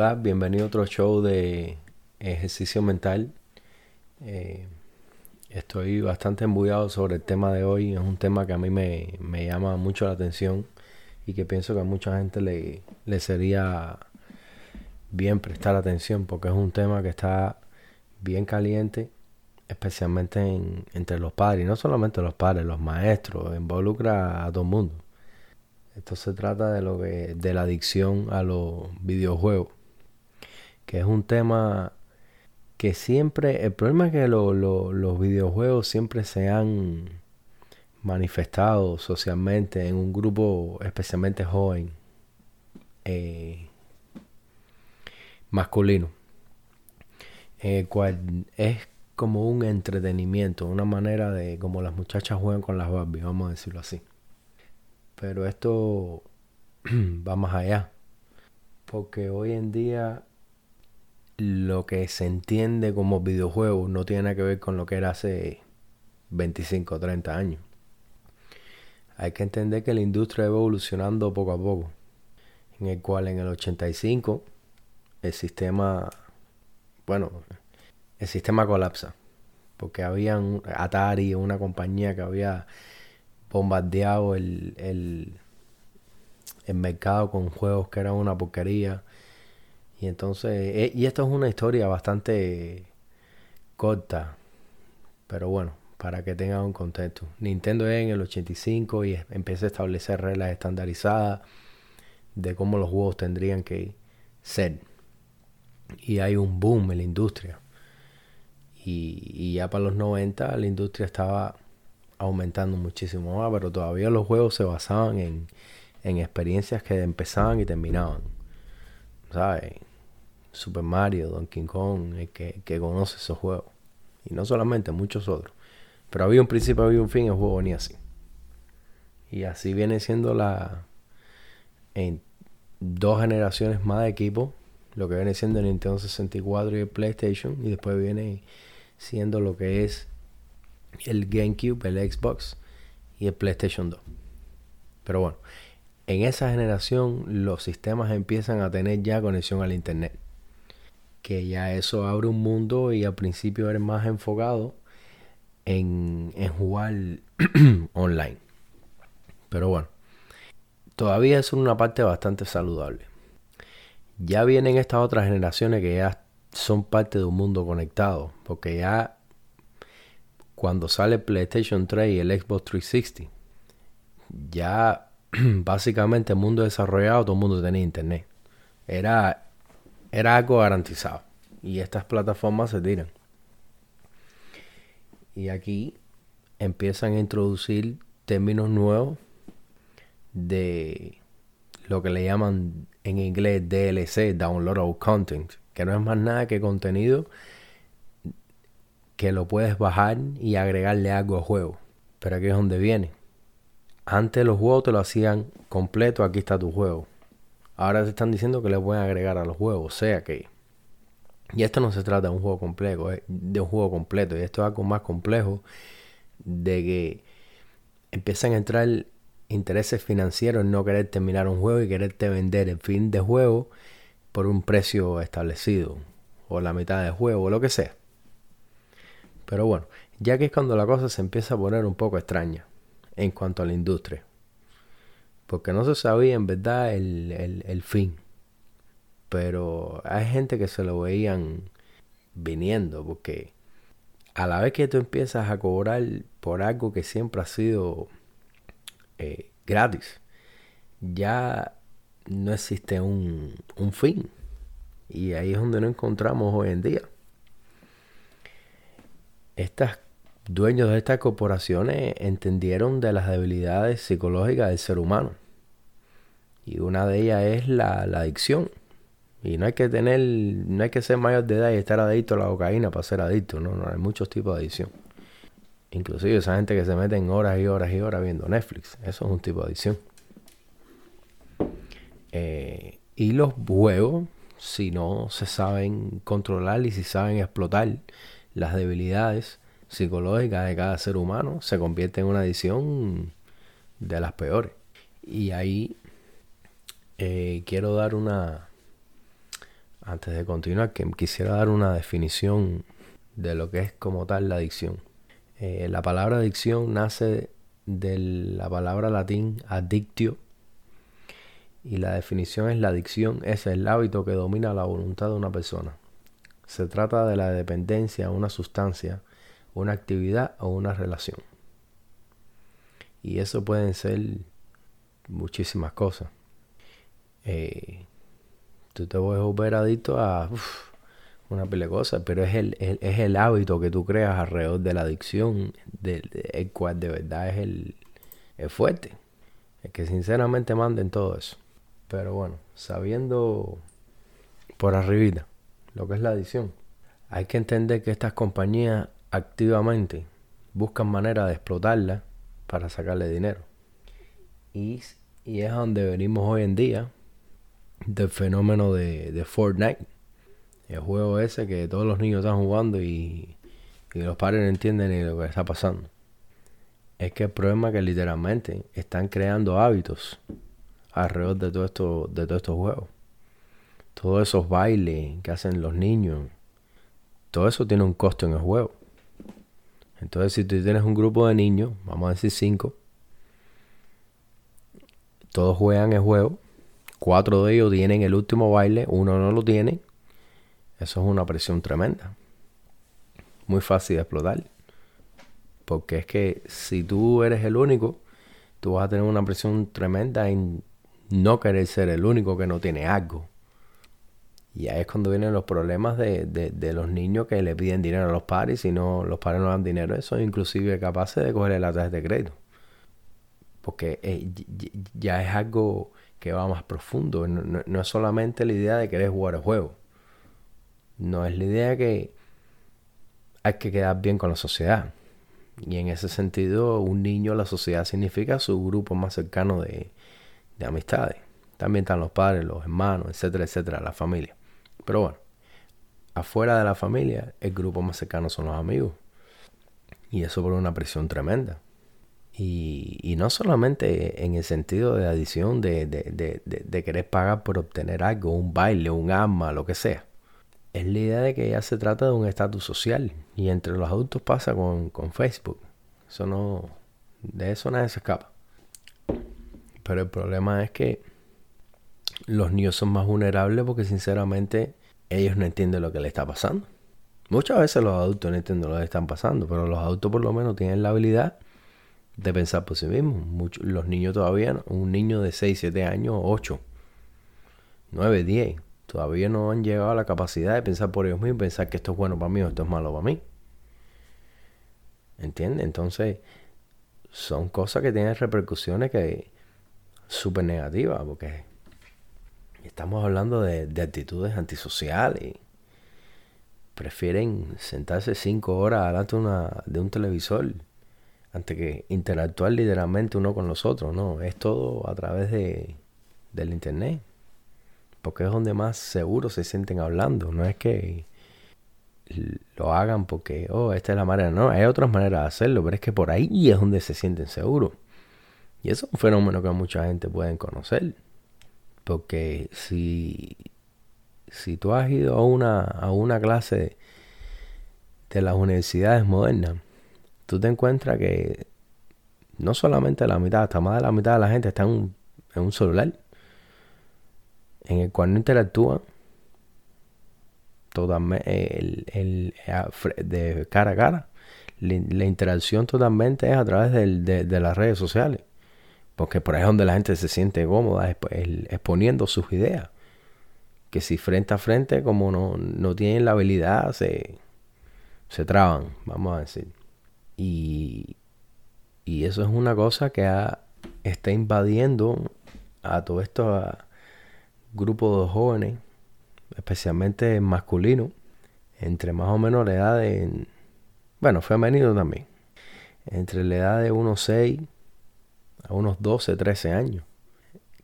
Hola, bienvenido a otro show de ejercicio mental. Eh, estoy bastante embullado sobre el tema de hoy. Es un tema que a mí me, llama mucho la atención y que pienso que a mucha gente le, le sería bien prestar atención porque es un tema que está bien caliente, especialmente entre los padres, no solamente los padres, los maestros, involucra a todo el mundo. Esto se trata de lo de la adicción a los videojuegos, que es un tema que siempre el problema es que los videojuegos siempre se han manifestado socialmente en un grupo especialmente joven eh, masculino, cual es como un entretenimiento, una manera de como las muchachas juegan con las Barbie, vamos a decirlo así. Pero esto va más allá. Porque hoy en día lo que se entiende como videojuego no tiene que ver con lo que era hace 25 o 30 años. Hay que entender que la industria va evolucionando poco a poco. En el cual en el 85 el sistema, bueno, el sistema colapsa. Porque había Atari, una compañía que había bombardeado el, el, mercado con juegos que eran una porquería. Y entonces, eh, y esto es una historia bastante corta, pero bueno, para que tengan un contexto. Nintendo en el 85 y empieza a establecer reglas estandarizadas de cómo los juegos tendrían que ser. Y hay un boom en la industria. Y, y ya para los 90 la industria estaba aumentando muchísimo más, pero todavía los juegos se basaban en, en experiencias que empezaban y terminaban. ¿Sabes? Super Mario, Donkey Kong, el que, que conoce esos juegos. Y no solamente, muchos otros. Pero había un principio, había un fin, el juego venía así. Y así viene siendo la. En dos generaciones más de equipo. Lo que viene siendo el Nintendo 64 y el PlayStation. Y después viene siendo lo que es el GameCube, el Xbox y el PlayStation 2. Pero bueno, en esa generación los sistemas empiezan a tener ya conexión al Internet. Que ya eso abre un mundo y al principio eres más enfocado en, en jugar online. Pero bueno, todavía es una parte bastante saludable. Ya vienen estas otras generaciones que ya son parte de un mundo conectado, porque ya cuando sale PlayStation 3 y el Xbox 360, ya básicamente el mundo desarrollado, todo el mundo tenía internet. Era, era algo garantizado. Y estas plataformas se tiran. Y aquí empiezan a introducir términos nuevos de lo que le llaman en inglés DLC, Downloadable Content, que no es más nada que contenido que lo puedes bajar y agregarle algo al juego. Pero aquí es donde viene. Antes los juegos te lo hacían completo, aquí está tu juego. Ahora te están diciendo que le pueden agregar a los juegos, o sea que... Y esto no se trata de un juego completo, de un juego completo. Y esto es algo más complejo de que empiezan a entrar intereses financieros en no querer terminar un juego y quererte vender el fin de juego por un precio establecido. O la mitad del juego, o lo que sea. Pero bueno, ya que es cuando la cosa se empieza a poner un poco extraña en cuanto a la industria. Porque no se sabía en verdad el, fin. Pero hay gente que se lo veían viniendo porque a la vez que tú empiezas a cobrar por algo que siempre ha sido eh, gratis, ya no existe un, un fin. Y ahí es donde nos encontramos hoy en día estos dueños de estas corporaciones entendieron de las debilidades psicológicas del ser humano. Y una de ellas es la, adicción. Y no hay que tener, no hay que ser mayor de edad y estar adicto a la cocaína para ser adicto, no, no hay muchos tipos de adicción. Inclusive esa gente que se mete en horas y horas y horas viendo Netflix, eso es un tipo de adicción. Eh, y los juegos, si no se saben controlar y si saben explotar las debilidades psicológicas de cada ser humano se convierte en una adicción de las peores. Y ahí eh, quiero dar una, antes de continuar, que quisiera dar una definición de lo que es como tal la adicción. Eh, la palabra adicción nace de la palabra latín addictio y la definición es la adicción es el hábito que domina la voluntad de una persona. Se trata de la dependencia a una sustancia, una actividad o una relación. Y eso pueden ser muchísimas cosas. Eh, tú te puedes volver adicto a una pila de pero es el, es el hábito que tú creas alrededor de la adicción, el cual de verdad es el, fuerte. El que sinceramente manden todo eso. Pero bueno, sabiendo por arribita lo que es la adicción, hay que entender que estas compañías activamente buscan manera de explotarla para sacarle dinero. Y, y es donde venimos hoy en día del fenómeno de, de, Fortnite. El juego ese que todos los niños están jugando y, y los padres no entienden ni lo que está pasando. Es que el problema es que literalmente están creando hábitos alrededor de todo esto, de todos estos juegos. Todos esos bailes que hacen los niños. Todo eso tiene un costo en el juego. Entonces, si tú tienes un grupo de niños, vamos a decir cinco, todos juegan el juego, cuatro de ellos tienen el último baile, uno no lo tiene, eso es una presión tremenda. Muy fácil de explotar. Porque es que si tú eres el único, tú vas a tener una presión tremenda en no querer ser el único que no tiene algo. Y ahí es cuando vienen los problemas de, de, los niños que le piden dinero a los padres y si no los padres no dan dinero, eso es inclusive capaces de cogerle la tarjeta de crédito. Porque eh, ya es algo que va más profundo. No, no, es solamente la idea de querer jugar el juego. No es la idea que hay que quedar bien con la sociedad. Y en ese sentido, un niño, la sociedad significa su grupo más cercano de, de amistades. También están los padres, los hermanos, etcétera, etcétera, la familia. Pero bueno, afuera de la familia, el grupo más cercano son los amigos. Y eso por una presión tremenda. Y, y no solamente en el sentido de adición de, de, de, de, querer pagar por obtener algo, un baile, un arma, lo que sea. Es la idea de que ya se trata de un estatus social. Y entre los adultos pasa con, con Facebook. Eso no. De eso nadie se escapa. Pero el problema es que los niños son más vulnerables porque sinceramente ellos no entienden lo que les está pasando. Muchas veces los adultos no entienden lo que les están pasando, pero los adultos por lo menos tienen la habilidad de pensar por sí mismos. los niños todavía, un niño de 6, 7 años, 8, 9, 10, todavía no han llegado a la capacidad de pensar por ellos mismos, pensar que esto es bueno para mí o esto es malo para mí. ¿Entiendes? Entonces, son cosas que tienen repercusiones que súper negativa, porque estamos hablando de, de actitudes antisociales. Prefieren sentarse cinco horas delante de, una, de un televisor antes que interactuar literalmente uno con los otros, ¿no? Es todo a través de, del internet. Porque es donde más seguro se sienten hablando. No es que lo hagan porque, oh, esta es la manera. No, hay otras maneras de hacerlo, pero es que por ahí es donde se sienten seguros. Y eso es un fenómeno que mucha gente puede conocer. Porque si, si tú has ido a una, a una clase de, las universidades modernas, tú te encuentras que no solamente la mitad, hasta más de la mitad de la gente está en un, celular en el cual no interactúan de cara a cara. La, interacción totalmente es a través de las redes sociales. Porque por ahí es donde la gente se siente cómoda exponiendo sus ideas. Que si frente a frente, como no, no tienen la habilidad, se, se traban, vamos a decir. Y, y eso es una cosa que está invadiendo a todo estos grupos de jóvenes, especialmente masculinos, entre más o menos la edad de, bueno, femenino también, entre la edad de unos 6 a unos 12, 13 años.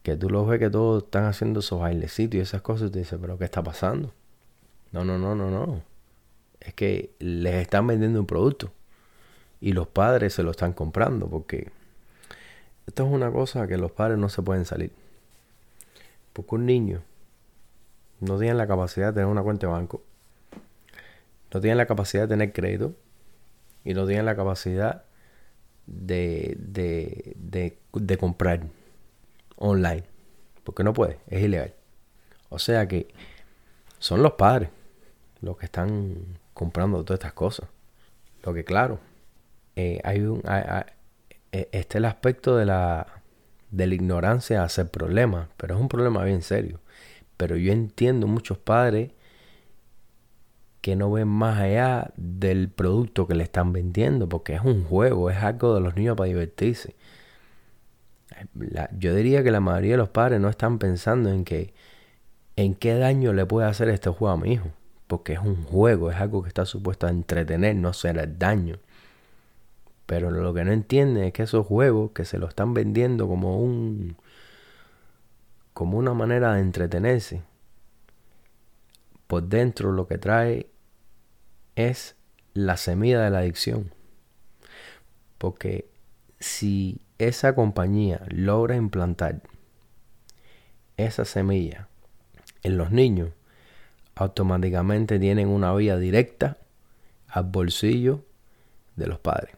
Que tú los ves que todos están haciendo esos bailecitos y esas cosas y te dices, pero ¿qué está pasando? No, no, no, no, no. Es que les están vendiendo un producto y los padres se lo están comprando porque esto es una cosa que los padres no se pueden salir. Porque un niño no tienen la capacidad de tener una cuenta de banco, no tienen la capacidad de tener crédito y no tienen la capacidad de, de, de, de comprar online. Porque no puede, es ilegal. O sea que son los padres los que están comprando todas estas cosas. Lo que claro, eh, hay un, eh, este el aspecto de la, de la ignorancia hace el problema, pero es un problema bien serio. Pero yo entiendo muchos padres que no ven más allá del producto que le están vendiendo, porque es un juego, es algo de los niños para divertirse. yo diría que la mayoría de los padres no están pensando en que en qué daño le puede hacer este juego a mi hijo, porque es un juego, es algo que está supuesto a entretener, no hacer el daño. Pero lo que no entiende es que esos juegos que se lo están vendiendo como un como una manera de entretenerse, por dentro lo que trae es la semilla de la adicción. Porque si esa compañía logra implantar esa semilla en los niños, automáticamente tienen una vía directa al bolsillo de los padres.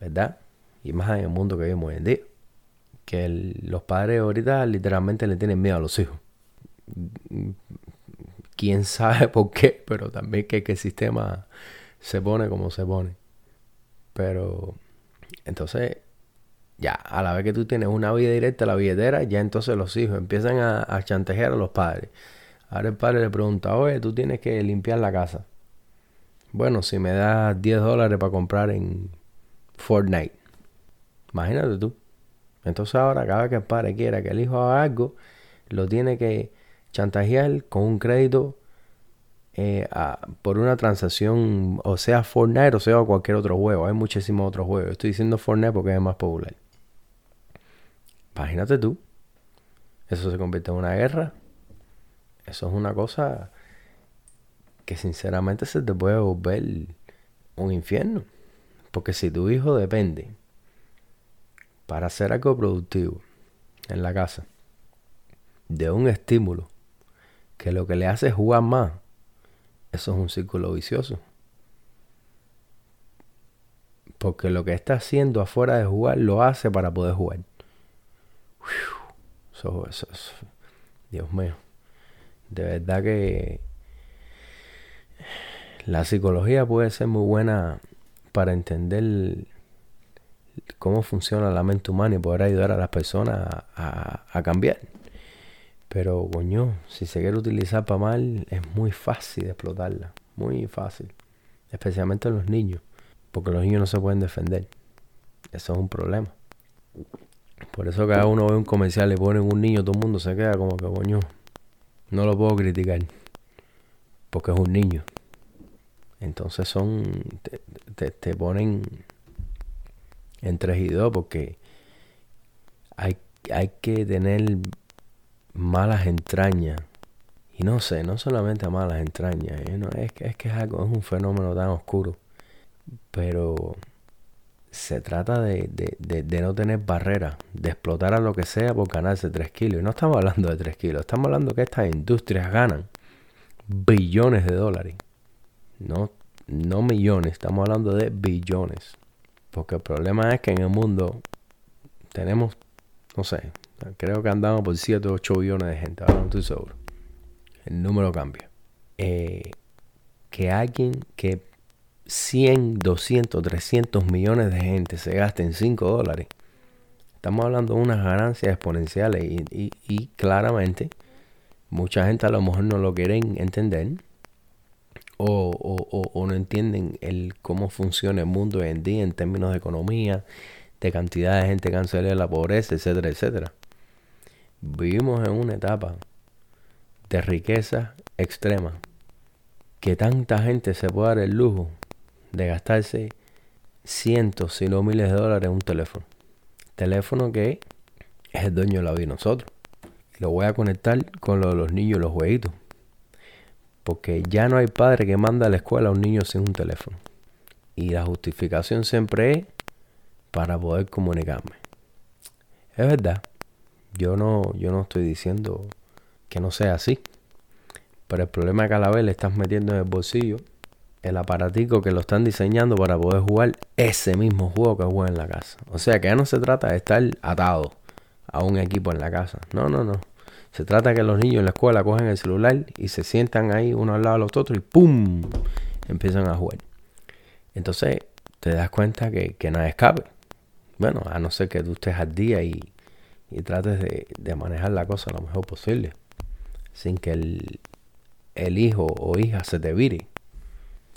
¿Verdad? Y más en el mundo que vivimos hoy en día. Que los padres ahorita literalmente le tienen miedo a los hijos quién sabe por qué, pero también que, que el sistema se pone como se pone. Pero entonces, ya, a la vez que tú tienes una vida directa, la billetera, ya entonces los hijos empiezan a, a chantajear a los padres. Ahora el padre le pregunta, oye, tú tienes que limpiar la casa. Bueno, si me das 10 dólares para comprar en Fortnite. Imagínate tú. Entonces ahora cada vez que el padre quiera que el hijo haga algo, lo tiene que chantajear con un crédito eh, por una transacción, o sea Fortnite o sea cualquier otro juego. Hay muchísimos otros juegos. Estoy diciendo Fortnite porque es más popular. Imagínate tú. Eso se convierte en una guerra. Eso es una cosa que sinceramente se te puede volver un infierno. Porque si tu hijo depende para hacer algo productivo en la casa de un estímulo que lo que le hace es jugar más, eso es un círculo vicioso. Porque lo que está haciendo afuera de jugar lo hace para poder jugar. Dios mío. De verdad que la psicología puede ser muy buena para entender cómo funciona la mente humana y poder ayudar a las personas a cambiar. Pero, coño, si se quiere utilizar para mal, es muy fácil explotarla. Muy fácil. Especialmente en los niños. Porque los niños no se pueden defender. Eso es un problema. Por eso cada uno ve un comercial y ponen un niño, todo el mundo se queda como que, coño, no lo puedo criticar. Porque es un niño. Entonces son, te, te, ponen en tres y dos porque hay, hay que tener malas entrañas. Y no sé, no solamente malas entrañas, no, es, que, es algo, es un fenómeno tan oscuro. Pero se trata de, no tener barreras, de explotar a lo que sea por ganarse 3 kilos. Y no estamos hablando de 3 kilos, estamos hablando que estas industrias ganan billones de dólares. No, no millones, estamos hablando de billones. Porque el problema es que en el mundo tenemos, no sé, Creo que andamos por 7 o 8 billones de gente, ahora no estoy seguro. El número cambia. Eh, que alguien que 100, 200, 300 millones de gente se gasten 5 dólares. Estamos hablando de unas ganancias exponenciales y, claramente mucha gente a lo mejor no lo quieren entender o, o, o, no entienden cómo funciona el mundo hoy en día en términos de economía, de cantidad de gente de la pobreza, etcétera, etcétera. Vivimos en una etapa de riqueza extrema. Que tanta gente se puede dar el lujo de gastarse cientos, si no miles de dólares en un teléfono. Teléfono que es el dueño de la vida de nosotros. Lo voy a conectar con lo de los niños los jueguitos. Porque ya no hay padre que manda a la escuela a un niño sin un teléfono. Y la justificación siempre es para poder comunicarme. Es verdad. Yo no, yo no estoy diciendo que no sea así. Pero el problema es que a la vez le estás metiendo en el bolsillo el aparatico que lo están diseñando para poder jugar ese mismo juego que juega en la casa. O sea que ya no se trata de estar atado a un equipo en la casa. No, no, no. Se trata de que los niños en la escuela cogen el celular y se sientan ahí uno al lado de los otros y ¡pum! empiezan a jugar. Entonces te das cuenta que, que nada escape. Bueno, a no ser que tú estés al día y, trates de, manejar la cosa lo mejor posible. Sin que el, el hijo o hija se te vire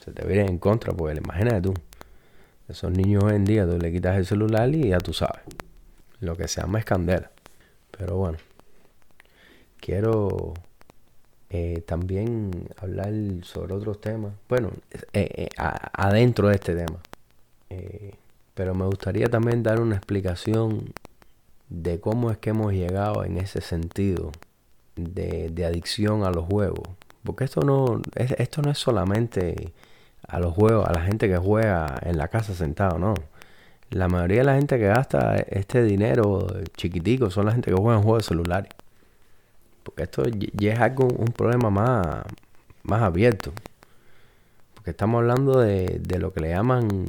se te viene en contra, porque imagínate tú, esos niños hoy en día tú le quitas el celular y ya tú sabes, lo que se llama escandela. Pero bueno, quiero eh, también hablar sobre otros temas, bueno, eh, eh, adentro de este tema. Pero me gustaría también dar una explicación de cómo es que hemos llegado en ese sentido de, de adicción a los juegos. Porque esto no, esto no es solamente a los juegos, a la gente que juega en la casa sentado, no. La mayoría de la gente que gasta este dinero chiquitico son la gente que juega en juegos celulares. Porque esto ya es algo, un problema más, más abierto. Porque estamos hablando de, de lo que le llaman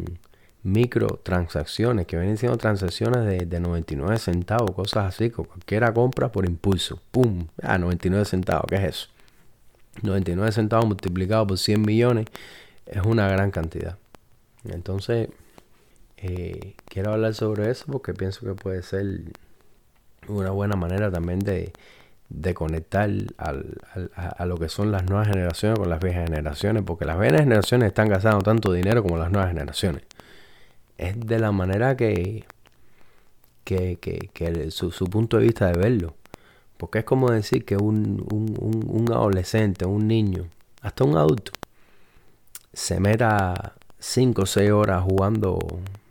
microtransacciones, que vienen siendo transacciones de, de 99 centavos, cosas así, que cualquiera compra por impulso. ¡Pum! Ah, 99 centavos, ¿qué es eso? 99 centavos multiplicado por 100 millones es una gran cantidad. Entonces, eh, quiero hablar sobre eso porque pienso que puede ser una buena manera también de, conectar a, lo que son las nuevas generaciones con las viejas generaciones, porque las viejas generaciones están gastando tanto dinero como las nuevas generaciones. Es de la manera que, que, que, su, punto de vista de verlo. Porque es como decir que un, un adolescente, un niño, hasta un adulto, se meta 5 o 6 horas jugando,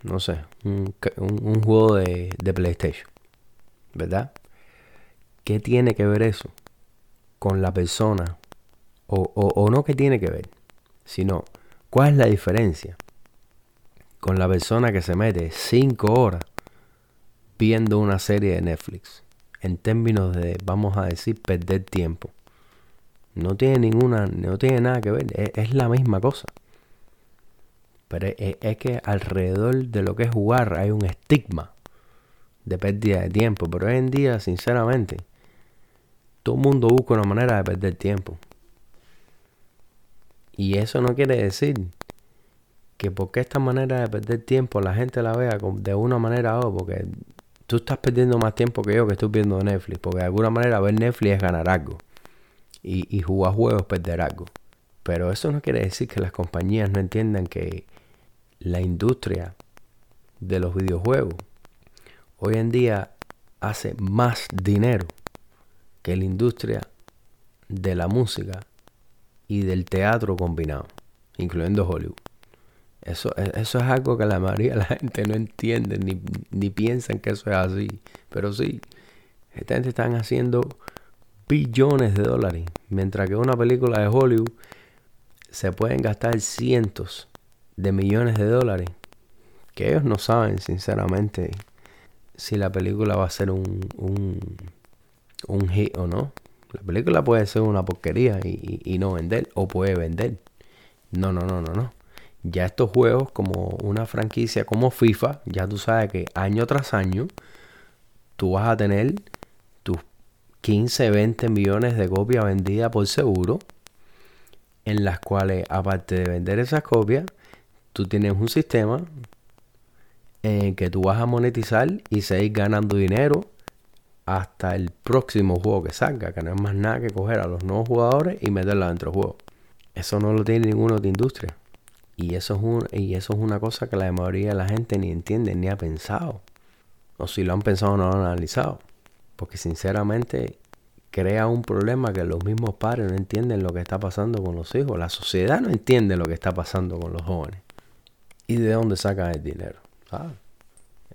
no sé, un, juego de, PlayStation. ¿Verdad? ¿Qué tiene que ver eso con la persona? O, o, no que tiene que ver, sino cuál es la diferencia con la persona que se mete 5 horas viendo una serie de Netflix. En términos de, vamos a decir, perder tiempo. No tiene ninguna, no tiene nada que ver, es, la misma cosa. Pero es, que alrededor de lo que es jugar hay un estigma de pérdida de tiempo. Pero hoy en día, sinceramente, todo el mundo busca una manera de perder tiempo. Y eso no quiere decir que porque esta manera de perder tiempo la gente la vea de una manera o porque tú estás perdiendo más tiempo que yo que estoy viendo Netflix. Porque de alguna manera ver Netflix es ganar algo y, jugar juegos perder algo. Pero eso no quiere decir que las compañías no entiendan que la industria de los videojuegos hoy en día hace más dinero que la industria de la música y del teatro combinado, incluyendo Hollywood. Eso, eso es algo que la mayoría de la gente no entiende ni, ni piensan que eso es así. Pero sí, esta gente están haciendo billones de dólares, mientras que una película de Hollywood se pueden gastar cientos de millones de dólares, que ellos no saben sinceramente si la película va a ser un, un, un hit o no. La película puede ser una porquería y, y no vender, o puede vender. No, no, no, no, no. Ya estos juegos, como una franquicia como FIFA, ya tú sabes que año tras año tú vas a tener 15, 20 millones de copias vendidas por seguro, en las cuales aparte de vender esas copias, tú tienes un sistema en que tú vas a monetizar y seguir ganando dinero hasta el próximo juego que salga, que no es más nada que coger a los nuevos jugadores y meterla dentro del juego. Eso no lo tiene ninguna otra industria. Y eso, es un, y eso es una cosa que la mayoría de la gente ni entiende ni ha pensado. O si lo han pensado no lo han analizado. Porque sinceramente crea un problema que los mismos padres no entienden lo que está pasando con los hijos. La sociedad no entiende lo que está pasando con los jóvenes. ¿Y de dónde sacan el dinero?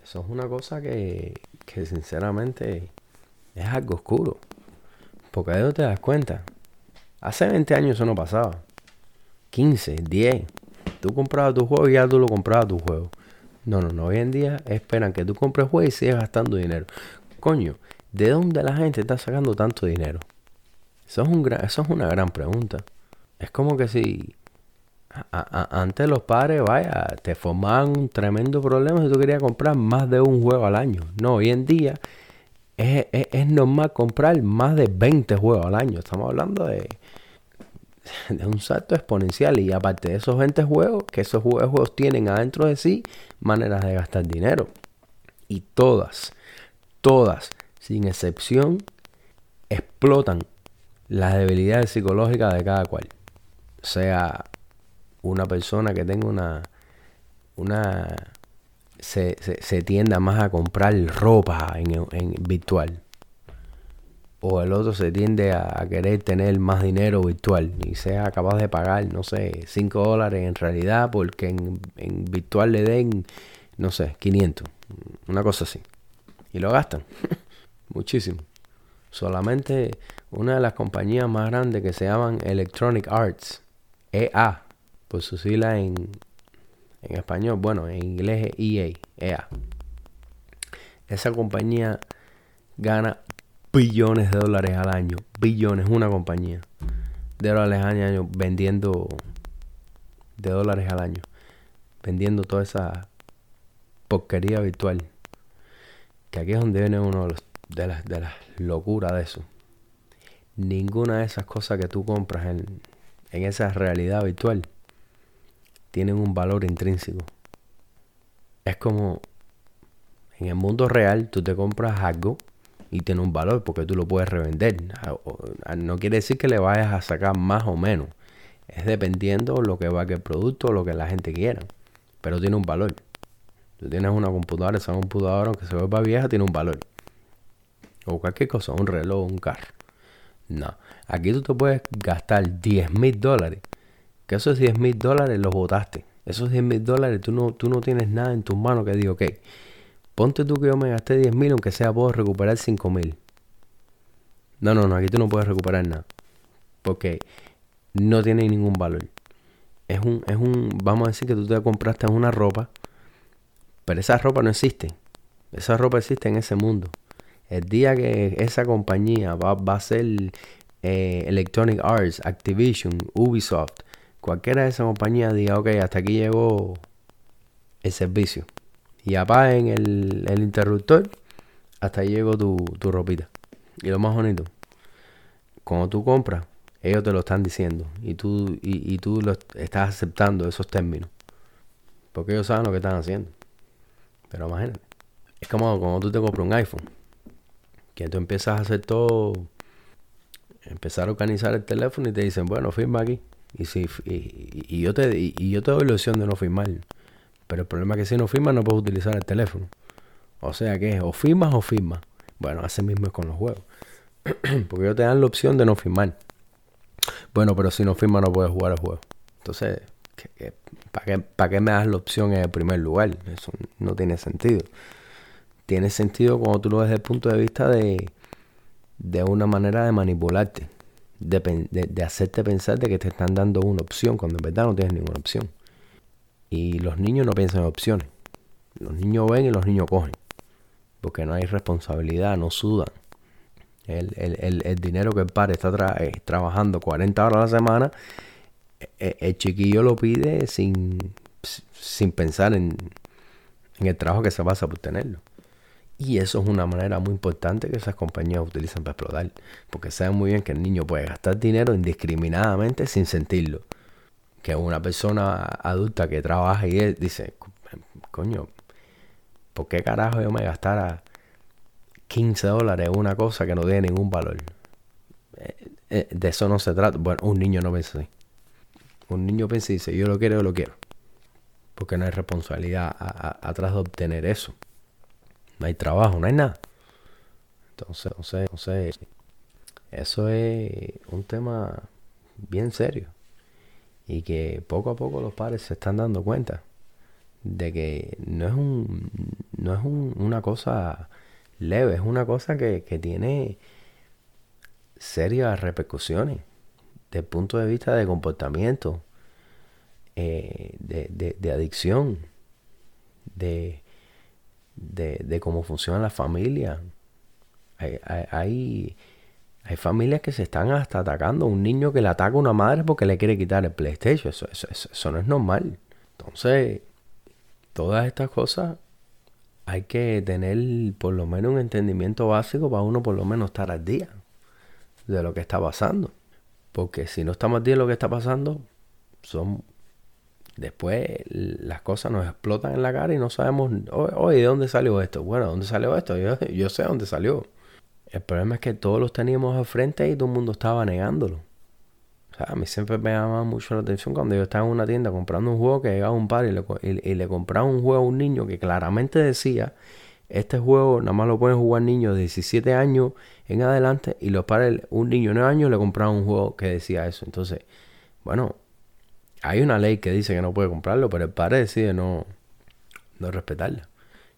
Eso es una cosa que, que sinceramente es algo oscuro. Porque de te das cuenta. Hace 20 años eso no pasaba. 15, 10. Tú comprabas tu juego y ya tú lo comprabas tu juego. No, no, no. Hoy en día esperan que tú compres juego y sigas gastando dinero. Coño, ¿de dónde la gente está sacando tanto dinero? Eso es, un eso es una gran pregunta. Es como que si antes los padres, vaya, te formaban un tremendo problema si tú querías comprar más de un juego al año. No, hoy en día es, es, normal comprar más de 20 juegos al año. Estamos hablando de, de un salto exponencial. Y aparte de esos 20 juegos, que esos juegos tienen adentro de sí maneras de gastar dinero. Y todas, todas, sin excepción, explotan las debilidades psicológicas de cada cual. Sea una persona que tenga una, una se, se, tienda más a comprar ropa en, en, virtual. O el otro se tiende a, querer tener más dinero virtual y sea capaz de pagar, no sé, 5 dólares en realidad porque en, en virtual le den, no sé, 500. Una cosa así. Y lo gastan. Muchísimo. Solamente una de las compañías más grandes que se llaman Electronic Arts, EA, por su sigla en, en español, bueno, en inglés es EA, EA. Esa compañía gana billones de dólares al año, billones, una compañía de dólares al año vendiendo de dólares al año, vendiendo toda esa porquería virtual. Que aquí es donde viene uno de, las, de las locuras de eso. Ninguna de esas cosas que tú compras en, en esa realidad virtual tienen un valor intrínseco. Es como en el mundo real tú te compras algo y tiene un valor porque tú lo puedes revender. Ah, ah, no quiere decir que le vayas a sacar más o menos. Es dependiendo lo que va que el producto lo que la gente quiera. Pero tiene un valor. Tú tienes una computadora, esa computadora aunque se vuelva vieja tiene un valor. O cualquier cosa, un reloj, un carro. No. Aquí tú te puedes gastar 10 mil dólares que esos 10 mil dólares los botaste. Esos 10 mil dólares tú no, tú no tienes nada en tus manos que diga, ok, ponte tú que yo me gasté 10 mil, aunque sea puedo recuperar 5 mil. No, no, no, aquí tú no puedes recuperar nada. Porque no tiene ningún valor. Es un, es un, vamos a decir que tú te compraste una ropa, pero esa ropa no existe. Esa ropa existe en ese mundo. El día que esa compañía va, va a ser eh, Electronic Arts, Activision, Ubisoft, cualquiera de esas compañías diga, ok, hasta aquí llegó el servicio. Y apaguen el, el interruptor, hasta ahí llegó tu, tu ropita. Y lo más bonito, cuando tú compras, ellos te lo están diciendo y tú, y, y tú lo estás aceptando esos términos. Porque ellos saben lo que están haciendo. Pero imagínate. Es como cuando tú te compras un iPhone. Que tú empiezas a hacer todo. Empezar a organizar el teléfono y te dicen, bueno, firma aquí. Y, si, y, yo te, y, yo te doy la opción de no firmar. Pero el problema es que si no firmas no puedes utilizar el teléfono. O sea que o firmas o firmas. Bueno, así mismo es con los juegos. Porque ellos te dan la opción de no firmar. Bueno, pero si no firmas no puedes jugar el juego. Entonces, ¿para qué, ¿para qué me das la opción en el primer lugar? Eso no tiene sentido. Tiene sentido cuando tú lo ves desde el punto de vista de, de una manera de manipularte de, hacerte pensar de que te están dando una opción cuando en verdad no tienes ninguna opción. Y los niños no piensan en opciones. Los niños ven y los niños cogen. Porque no hay responsabilidad, no sudan. El, dinero que el padre está eh, trabajando 40 horas a la semana, el, e, el chiquillo lo pide sin, sin pensar en, en el trabajo que se pasa por tenerlo. Y eso es una manera muy importante que esas compañías utilizan para explotar. Porque saben muy bien que el niño puede gastar dinero indiscriminadamente sin sentirlo. Que una persona adulta que trabaja y dice, coño, ¿por qué carajo yo me gastara 15 dólares en una cosa que no tiene ningún valor? Eh, eh, de eso no se trata. Bueno, un niño no piensa así. Un niño piensa y dice, yo lo quiero, yo lo quiero. Porque no hay responsabilidad atrás de obtener eso no hay trabajo, no hay nada. Entonces, entonces, entonces eso es un tema bien serio. Y que poco a poco los padres se están dando cuenta de que no es un no es una cosa leve, es una cosa que, tiene serias repercusiones desde el punto de vista de comportamiento, eh, de, de adicción, de, de, cómo funciona la familia. Hay familias que se están hasta atacando. Un niño que le ataca a una madre porque le quiere quitar el PlayStation. Eso, eso, eso no es normal. Entonces, todas estas cosas hay que tener por lo menos un entendimiento básico para uno por lo menos estar al día de lo que está pasando. Porque si no estamos al día de lo que está pasando, son después las cosas nos explotan en la cara y no sabemos, oye, ¿de dónde salió esto? Bueno, ¿dónde salió esto? Yo, yo sé dónde salió. El problema es que todos los teníamos al frente y todo el mundo estaba negándolo. O sea, a mí siempre me llamaba mucho la atención cuando yo estaba en una tienda comprando un juego que llegaba un par y le, y, le compraba un juego a un niño que claramente decía, este juego nada más lo pueden jugar niños de 17 años en adelante y los padres, un niño de 9 años le compraba un juego que decía eso. Entonces, bueno, hay una ley que dice que no puede comprarlo, pero el padre decide no, no respetarla.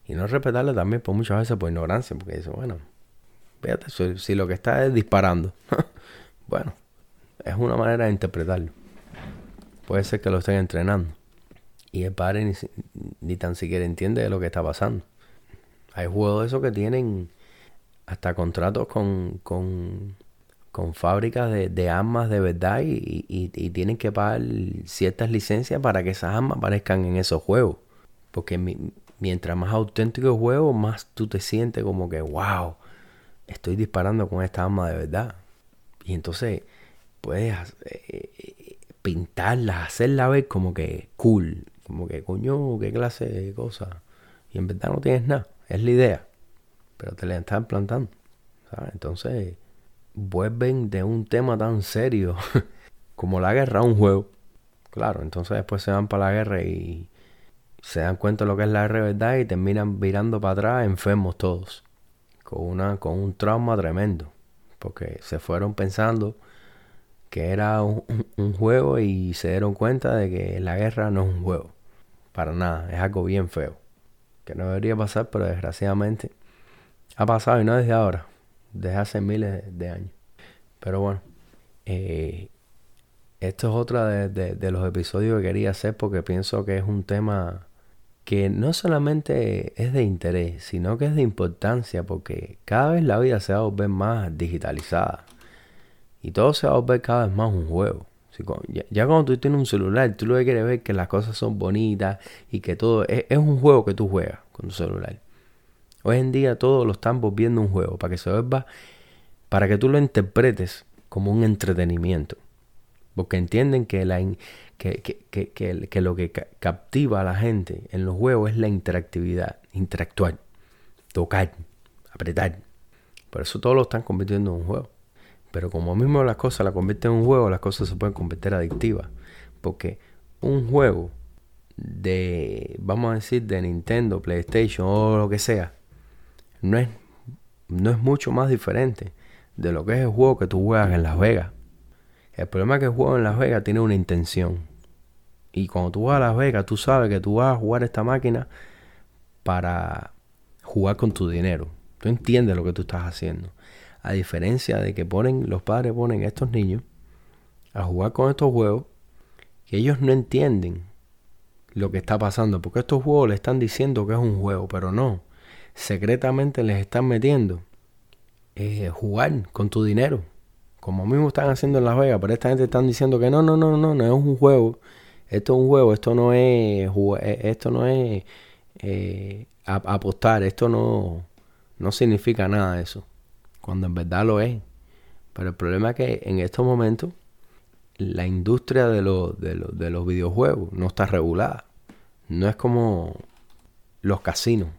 Y no respetarla también por muchas veces por ignorancia, porque dice, bueno, si, lo que está es disparando, bueno, es una manera de interpretarlo. Puede ser que lo estén entrenando. Y el padre ni, ni tan siquiera entiende de lo que está pasando. Hay juegos de esos que tienen hasta contratos con, con con fábricas de, de armas de verdad y, y, tienen que pagar ciertas licencias para que esas armas aparezcan en esos juegos. Porque mientras más auténtico el juego, más tú te sientes como que, wow, estoy disparando con esta arma de verdad. Y entonces puedes eh, eh, pintarlas, hacerla ver como que cool, como que coño, qué clase de cosa. Y en verdad no tienes nada, es la idea. Pero te la están plantando. Entonces vuelven de un tema tan serio como la guerra a un juego. Claro, entonces después se van para la guerra y se dan cuenta de lo que es la guerra verdad y terminan virando para atrás enfermos todos. Con, una, con un trauma tremendo. Porque se fueron pensando que era un, juego y se dieron cuenta de que la guerra no es un juego. Para nada, es algo bien feo. Que no debería pasar, pero desgraciadamente ha pasado y no desde ahora desde hace miles de años. Pero bueno, eh, esto es otra de, los episodios que quería hacer porque pienso que es un tema que no solamente es de interés, sino que es de importancia porque cada vez la vida se va a volver más digitalizada y todo se va a volver cada vez más un juego. Ya, cuando tú tienes un celular, tú lo que quieres ver que las cosas son bonitas y que todo es, un juego que tú juegas con tu celular. Hoy en día todos lo están volviendo un juego para que se vuelva, para que tú lo interpretes como un entretenimiento. Porque entienden que, que, lo que captiva a la gente en los juegos es la interactividad, interactuar, tocar, apretar. Por eso todos lo están convirtiendo en un juego. Pero como mismo las cosas la convierten en un juego, las cosas se pueden convertir adictivas. Porque un juego de, vamos a decir, de Nintendo, PlayStation o lo que sea, no es, no es mucho más diferente de lo que es el juego que tú juegas en Las Vegas. El problema es que el juego en Las Vegas tiene una intención. Y cuando tú vas a Las Vegas, tú sabes que tú vas a jugar esta máquina para jugar con tu dinero. Tú entiendes lo que tú estás haciendo. A diferencia de que ponen, los padres ponen a estos niños a jugar con estos juegos que ellos no entienden lo que está pasando. Porque estos juegos le están diciendo que es un juego, pero no secretamente les están metiendo eh, jugar con tu dinero. Como mismo están haciendo en Las Vegas, pero esta gente están diciendo que no, no, no, no, no es un juego. Esto es un juego, esto no es eh, esto no es eh, apostar, esto no, no significa nada eso. Cuando en verdad lo es. Pero el problema es que en estos momentos la industria de, de, de los videojuegos no está regulada. No es como los casinos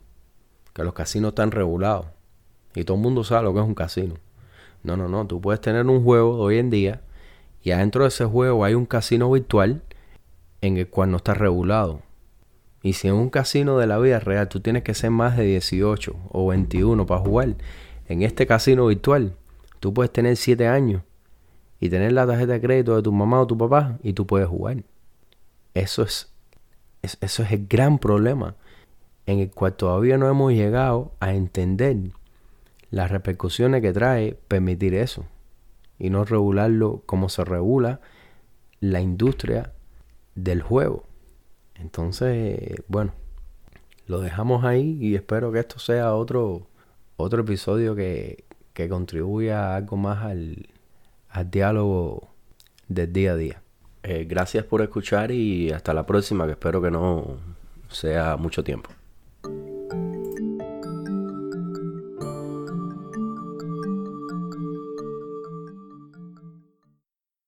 que los casinos están regulados. Y todo el mundo sabe lo que es un casino. No, no, no. Tú puedes tener un juego hoy en día y adentro de ese juego hay un casino virtual en el cual no está regulado. Y si en un casino de la vida real tú tienes que ser más de 18 o 21 para jugar, en este casino virtual tú puedes tener 7 años y tener la tarjeta de crédito de tu mamá o tu papá y tú puedes jugar. Eso es, eso es el gran problema en el cual todavía no hemos llegado a entender las repercusiones que trae permitir eso y no regularlo como se regula la industria del juego. Entonces, bueno, lo dejamos ahí y espero que esto sea otro, otro episodio que, que contribuya algo más al, al diálogo del día a día. Eh, gracias por escuchar y hasta la próxima, que espero que no sea mucho tiempo.